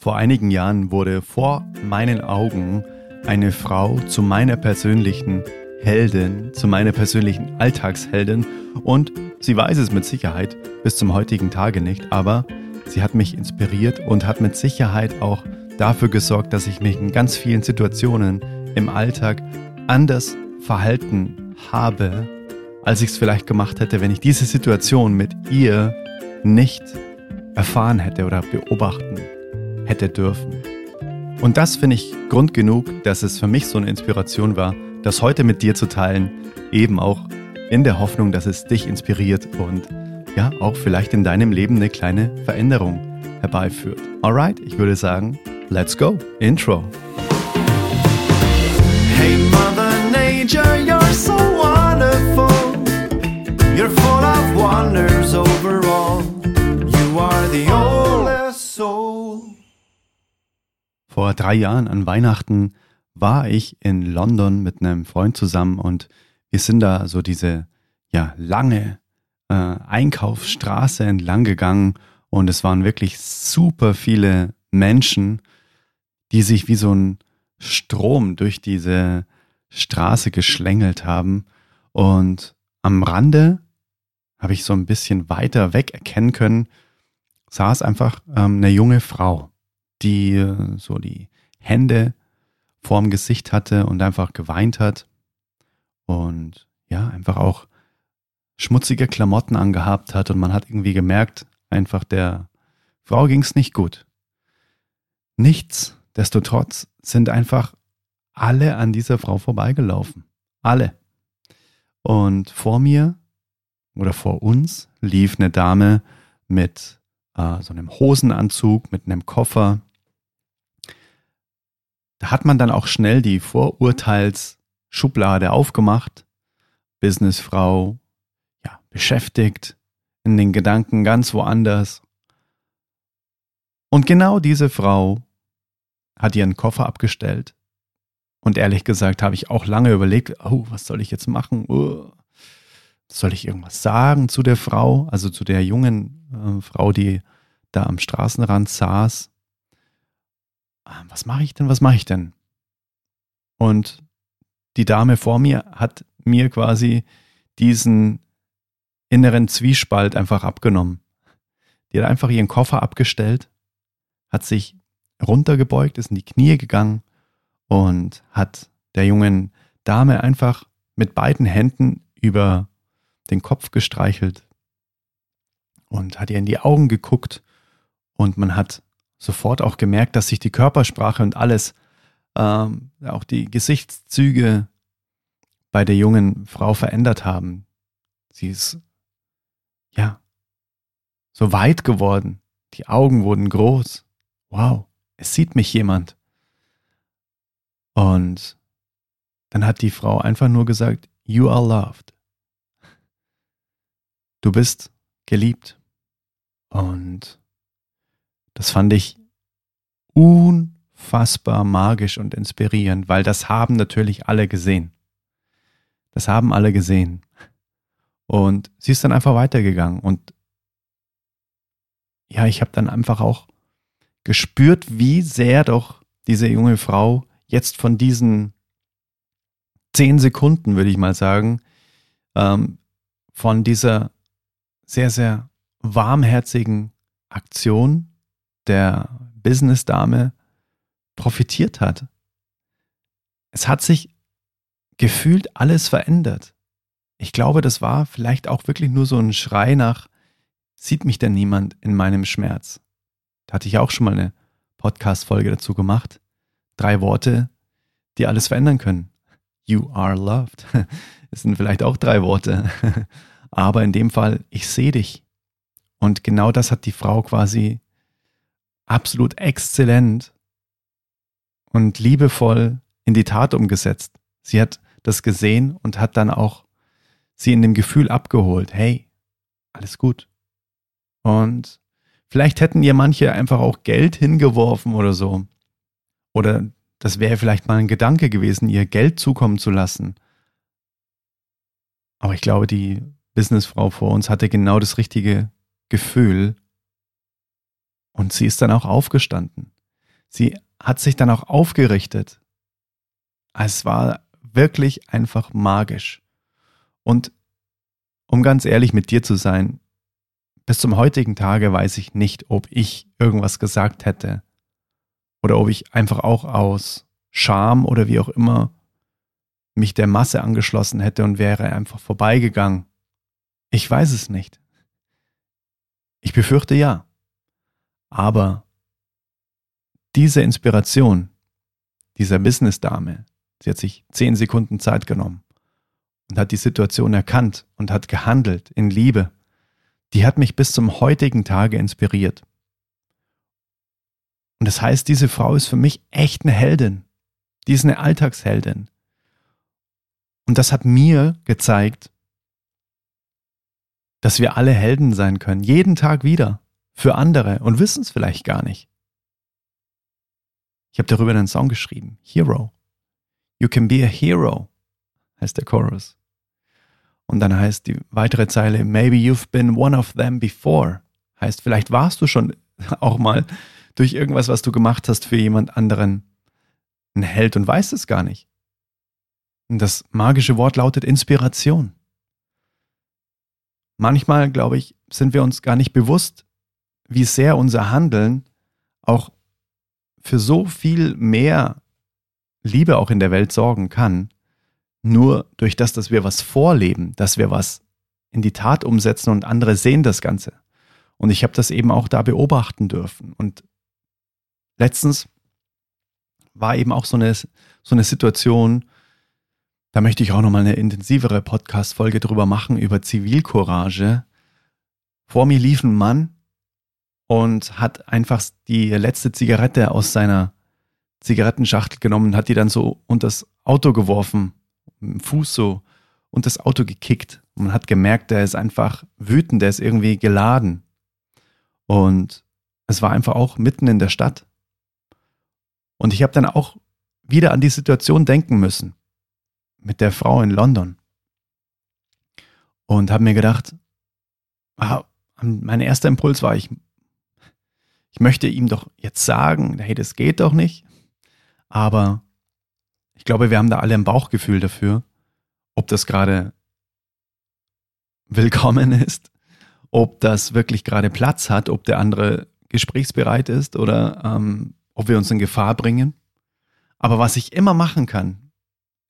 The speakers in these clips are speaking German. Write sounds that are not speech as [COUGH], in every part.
Vor einigen Jahren wurde vor meinen Augen eine Frau zu meiner persönlichen Heldin, zu meiner persönlichen Alltagsheldin. Und sie weiß es mit Sicherheit bis zum heutigen Tage nicht, aber sie hat mich inspiriert und hat mit Sicherheit auch dafür gesorgt, dass ich mich in ganz vielen Situationen im Alltag anders verhalten habe, als ich es vielleicht gemacht hätte, wenn ich diese Situation mit ihr nicht erfahren hätte oder beobachten hätte dürfen. Und das finde ich Grund genug, dass es für mich so eine Inspiration war, das heute mit dir zu teilen, eben auch in der Hoffnung, dass es dich inspiriert und ja, auch vielleicht in deinem Leben eine kleine Veränderung herbeiführt. Alright, ich würde sagen, let's go. Intro. Hey Mother Nature, you're so wonderful. You're full of wonders overall. You are the oldest Vor drei Jahren an Weihnachten war ich in London mit einem Freund zusammen und wir sind da so diese ja lange äh, Einkaufsstraße entlang gegangen und es waren wirklich super viele Menschen, die sich wie so ein Strom durch diese Straße geschlängelt haben und am Rande habe ich so ein bisschen weiter weg erkennen können, saß einfach ähm, eine junge Frau die so die Hände vorm Gesicht hatte und einfach geweint hat. Und ja, einfach auch schmutzige Klamotten angehabt hat und man hat irgendwie gemerkt, einfach der Frau ging es nicht gut. Nichtsdestotrotz sind einfach alle an dieser Frau vorbeigelaufen. Alle. Und vor mir oder vor uns lief eine Dame mit äh, so einem Hosenanzug, mit einem Koffer, da hat man dann auch schnell die Vorurteilsschublade aufgemacht. Businessfrau, ja, beschäftigt, in den Gedanken ganz woanders. Und genau diese Frau hat ihren Koffer abgestellt. Und ehrlich gesagt habe ich auch lange überlegt, oh, was soll ich jetzt machen? Oh, soll ich irgendwas sagen zu der Frau, also zu der jungen äh, Frau, die da am Straßenrand saß? Ah, was mache ich denn, was mache ich denn? Und die Dame vor mir hat mir quasi diesen inneren Zwiespalt einfach abgenommen. Die hat einfach ihren Koffer abgestellt, hat sich runtergebeugt, ist in die Knie gegangen und hat der jungen Dame einfach mit beiden Händen über den Kopf gestreichelt und hat ihr in die Augen geguckt und man hat sofort auch gemerkt, dass sich die Körpersprache und alles, ähm, auch die Gesichtszüge bei der jungen Frau verändert haben. Sie ist, ja, so weit geworden. Die Augen wurden groß. Wow, es sieht mich jemand. Und dann hat die Frau einfach nur gesagt, You are loved. Du bist geliebt. Und das fand ich unfassbar magisch und inspirierend, weil das haben natürlich alle gesehen. Das haben alle gesehen. Und sie ist dann einfach weitergegangen. Und ja, ich habe dann einfach auch gespürt, wie sehr doch diese junge Frau jetzt von diesen zehn Sekunden, würde ich mal sagen, ähm, von dieser sehr, sehr warmherzigen Aktion der Businessdame profitiert hat. Es hat sich gefühlt alles verändert. Ich glaube, das war vielleicht auch wirklich nur so ein Schrei nach, sieht mich denn niemand in meinem Schmerz? Da hatte ich auch schon mal eine Podcast-Folge dazu gemacht. Drei Worte, die alles verändern können. You are loved. [LAUGHS] Das sind vielleicht auch drei Worte. [LAUGHS] Aber in dem Fall, ich sehe dich. Und genau das hat die Frau quasi absolut exzellent und liebevoll in die Tat umgesetzt. Sie hat das gesehen und hat dann auch sie in dem Gefühl abgeholt, hey, alles gut. Und vielleicht hätten ihr manche einfach auch Geld hingeworfen oder so. Oder das wäre vielleicht mal ein Gedanke gewesen, ihr Geld zukommen zu lassen. Aber ich glaube, die Businessfrau vor uns hatte genau das richtige Gefühl und sie ist dann auch aufgestanden. Sie hat sich dann auch aufgerichtet. Es war wirklich einfach magisch. Und um ganz ehrlich mit dir zu sein, bis zum heutigen Tage weiß ich nicht, ob ich irgendwas gesagt hätte oder ob ich einfach auch aus Scham oder wie auch immer mich der Masse angeschlossen hätte und wäre einfach vorbeigegangen. Ich weiß es nicht. Ich befürchte ja. Aber diese Inspiration dieser Businessdame, sie hat sich zehn Sekunden Zeit genommen und hat die Situation erkannt und hat gehandelt in Liebe, die hat mich bis zum heutigen Tage inspiriert. Und das heißt, diese Frau ist für mich echt eine Heldin. Die ist eine Alltagsheldin. Und das hat mir gezeigt, dass wir alle Helden sein können, jeden Tag wieder, für andere und wissen es vielleicht gar nicht. Ich habe darüber einen Song geschrieben, Hero. You can be a hero, heißt der Chorus. Und dann heißt die weitere Zeile, Maybe you've been one of them before. Heißt, vielleicht warst du schon [LAUGHS] auch mal durch irgendwas, was du gemacht hast für jemand anderen, ein Held und weißt es gar nicht. Und das magische Wort lautet Inspiration. Manchmal, glaube ich, sind wir uns gar nicht bewusst, wie sehr unser Handeln auch für so viel mehr Liebe auch in der Welt sorgen kann, nur durch das, dass wir was vorleben, dass wir was in die Tat umsetzen und andere sehen das Ganze. Und ich habe das eben auch da beobachten dürfen. Und letztens war eben auch so eine, so eine Situation, da möchte ich auch nochmal eine intensivere Podcast-Folge drüber machen, über Zivilcourage. Vor mir lief ein Mann und hat einfach die letzte Zigarette aus seiner Zigarettenschachtel genommen, hat die dann so unter das Auto geworfen, mit dem Fuß so unter das Auto gekickt. Und man hat gemerkt, der ist einfach wütend, der ist irgendwie geladen. Und es war einfach auch mitten in der Stadt. Und ich habe dann auch wieder an die Situation denken müssen mit der Frau in London. Und habe mir gedacht, ah, mein erster Impuls war, ich, ich möchte ihm doch jetzt sagen, hey, das geht doch nicht. Aber ich glaube, wir haben da alle ein Bauchgefühl dafür, ob das gerade willkommen ist, ob das wirklich gerade Platz hat, ob der andere gesprächsbereit ist oder ähm, ob wir uns in Gefahr bringen. Aber was ich immer machen kann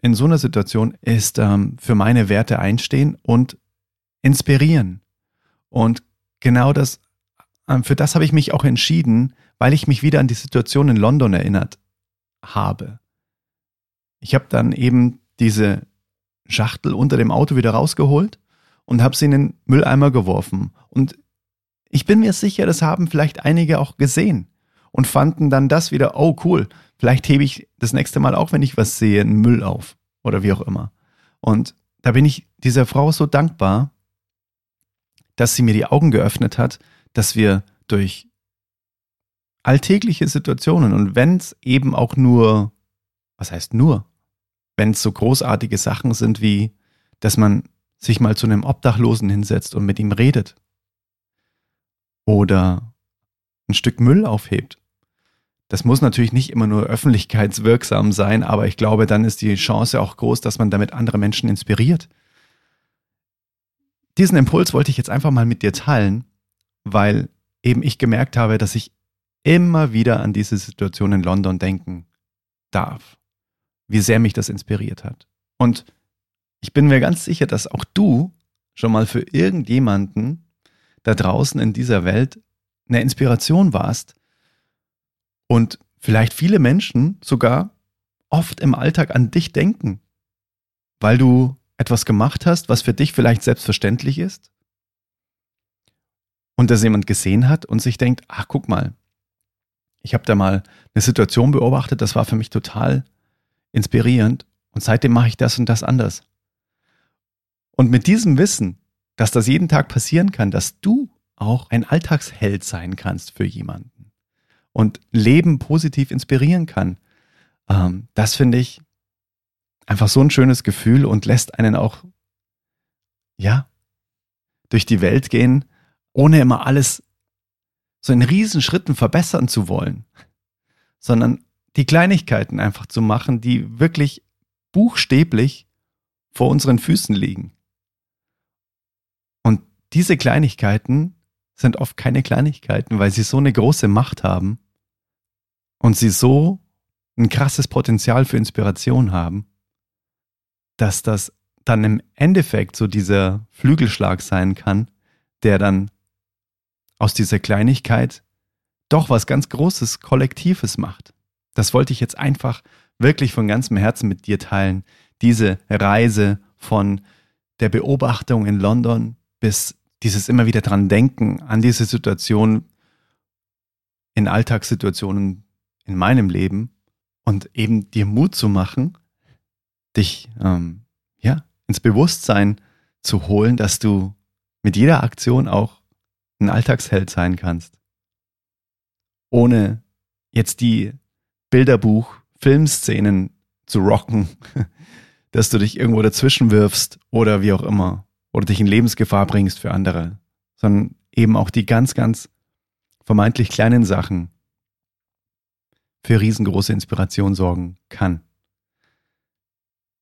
in so einer Situation, ist ähm, für meine Werte einstehen und inspirieren. Und genau das, für das habe ich mich auch entschieden, weil ich mich wieder an die Situation in London erinnert habe. Ich habe dann eben diese Schachtel unter dem Auto wieder rausgeholt und habe sie in den Mülleimer geworfen. Und ich bin mir sicher, das haben vielleicht einige auch gesehen und fanden dann das wieder, oh cool, vielleicht hebe ich das nächste Mal auch, wenn ich was sehe, einen Müll auf oder wie auch immer. Und da bin ich dieser Frau so dankbar, dass sie mir die Augen geöffnet hat, dass wir durch alltägliche Situationen und wenn es eben auch nur, was heißt nur, wenn es so großartige Sachen sind wie, dass man sich mal zu einem Obdachlosen hinsetzt und mit ihm redet oder ein Stück Müll aufhebt. Das muss natürlich nicht immer nur öffentlichkeitswirksam sein, aber ich glaube, dann ist die Chance auch groß, dass man damit andere Menschen inspiriert. Diesen Impuls wollte ich jetzt einfach mal mit dir teilen, weil eben ich gemerkt habe, dass ich immer wieder an diese Situation in London denken darf, wie sehr mich das inspiriert hat. Und ich bin mir ganz sicher, dass auch du schon mal für irgendjemanden da draußen in dieser Welt eine Inspiration warst und vielleicht viele Menschen sogar oft im Alltag an dich denken, weil du etwas gemacht hast, was für dich vielleicht selbstverständlich ist und das jemand gesehen hat und sich denkt, ach guck mal, ich habe da mal eine Situation beobachtet, das war für mich total inspirierend und seitdem mache ich das und das anders. Und mit diesem Wissen, dass das jeden Tag passieren kann, dass du auch ein Alltagsheld sein kannst für jemanden und Leben positiv inspirieren kann. Ähm, das finde ich einfach so ein schönes Gefühl und lässt einen auch, ja, durch die Welt gehen, ohne immer alles so in Riesenschritten verbessern zu wollen, sondern die Kleinigkeiten einfach zu machen, die wirklich buchstäblich vor unseren Füßen liegen. Und diese Kleinigkeiten sind oft keine Kleinigkeiten, weil sie so eine große Macht haben und sie so ein krasses Potenzial für Inspiration haben, dass das dann im Endeffekt so dieser Flügelschlag sein kann, der dann aus dieser Kleinigkeit doch was ganz Großes, Kollektives macht. Das wollte ich jetzt einfach wirklich von ganzem Herzen mit dir teilen. Diese Reise von der Beobachtung in London bis dieses immer wieder dran denken an diese Situation in Alltagssituationen in meinem Leben und eben dir Mut zu machen, dich ähm, ja ins Bewusstsein zu holen, dass du mit jeder Aktion auch ein Alltagsheld sein kannst, ohne jetzt die Bilderbuch Filmszenen zu rocken, [LAUGHS] dass du dich irgendwo dazwischen wirfst oder wie auch immer oder dich in Lebensgefahr bringst für andere, sondern eben auch die ganz, ganz vermeintlich kleinen Sachen für riesengroße Inspiration sorgen kann.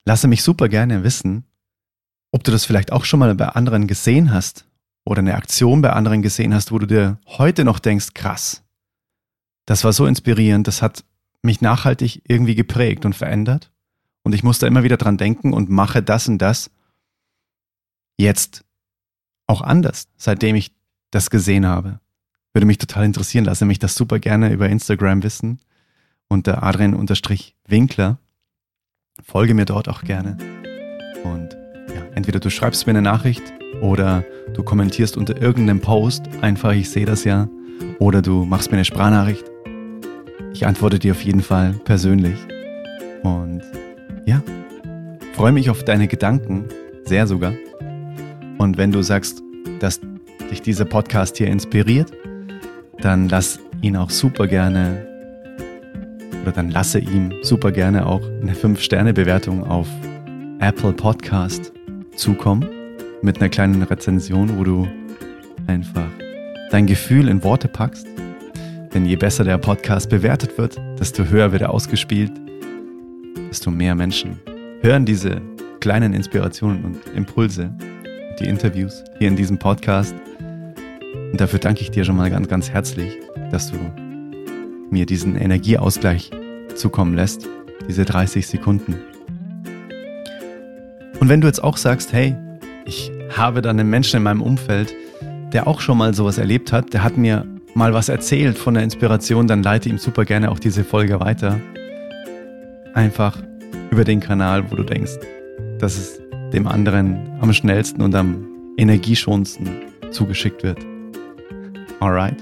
Lasse mich super gerne wissen, ob du das vielleicht auch schon mal bei anderen gesehen hast oder eine Aktion bei anderen gesehen hast, wo du dir heute noch denkst, krass, das war so inspirierend, das hat mich nachhaltig irgendwie geprägt und verändert und ich musste immer wieder dran denken und mache das und das jetzt auch anders, seitdem ich das gesehen habe. Würde mich total interessieren, lasse mich das super gerne über Instagram wissen unter Adrian-Winkler. Folge mir dort auch gerne. Und entweder du schreibst mir eine Nachricht oder du kommentierst unter irgendeinem Post, einfach ich sehe das ja, oder du machst mir eine Sprachnachricht. Ich antworte dir auf jeden Fall persönlich. Und ja, freue mich auf deine Gedanken, sehr sogar. Und wenn du sagst, dass dich dieser Podcast hier inspiriert, dann lass ihn auch super gerne oder dann lasse ihm super gerne auch eine 5-Sterne-Bewertung auf Apple Podcast zukommen mit einer kleinen Rezension, wo du einfach dein Gefühl in Worte packst. Denn je besser der Podcast bewertet wird, desto höher wird er ausgespielt, desto mehr Menschen hören diese kleinen Inspirationen und Impulse die Interviews hier in diesem Podcast. Und dafür danke ich dir schon mal ganz, ganz herzlich, dass du mir diesen Energieausgleich zukommen lässt, diese 30 Sekunden. Und wenn du jetzt auch sagst, hey, ich habe da einen Menschen in meinem Umfeld, der auch schon mal sowas erlebt hat, der hat mir mal was erzählt von der Inspiration, dann leite ihm super gerne auch diese Folge weiter. Einfach über den Kanal, wo du denkst, dass es dem anderen am schnellsten und am energieschonendsten zugeschickt wird. Alright,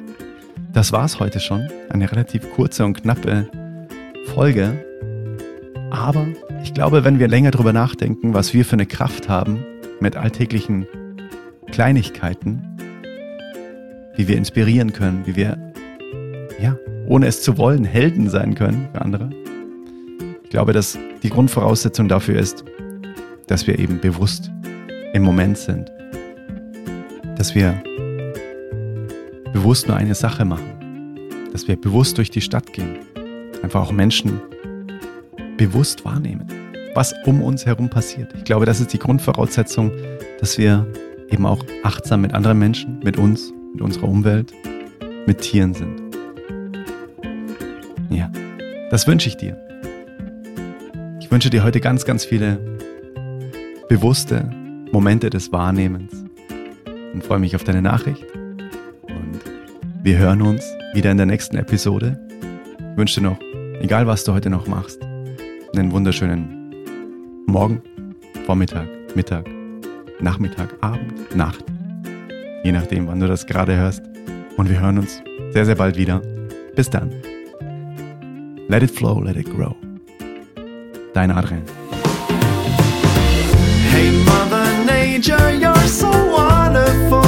das war's heute schon. Eine relativ kurze und knappe Folge. Aber ich glaube, wenn wir länger drüber nachdenken, was wir für eine Kraft haben mit alltäglichen Kleinigkeiten, wie wir inspirieren können, wie wir, ja, ohne es zu wollen, Helden sein können für andere. Ich glaube, dass die Grundvoraussetzung dafür ist, dass wir eben bewusst im Moment sind. Dass wir bewusst nur eine Sache machen. Dass wir bewusst durch die Stadt gehen. Einfach auch Menschen bewusst wahrnehmen, was um uns herum passiert. Ich glaube, das ist die Grundvoraussetzung, dass wir eben auch achtsam mit anderen Menschen, mit uns, mit unserer Umwelt, mit Tieren sind. Ja, das wünsche ich dir. Ich wünsche dir heute ganz, ganz viele bewusste Momente des Wahrnehmens und freue mich auf deine Nachricht. Und wir hören uns wieder in der nächsten Episode. Ich wünsche dir noch, egal was du heute noch machst, einen wunderschönen Morgen, Vormittag, Mittag, Nachmittag, Abend, Nacht. Je nachdem, wann du das gerade hörst. Und wir hören uns sehr, sehr bald wieder. Bis dann. Let it flow, let it grow. Dein Adrian. Hey Mother Nature, you're so wonderful.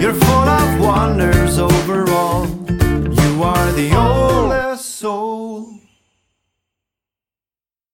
You're full of wonders overall. You are the only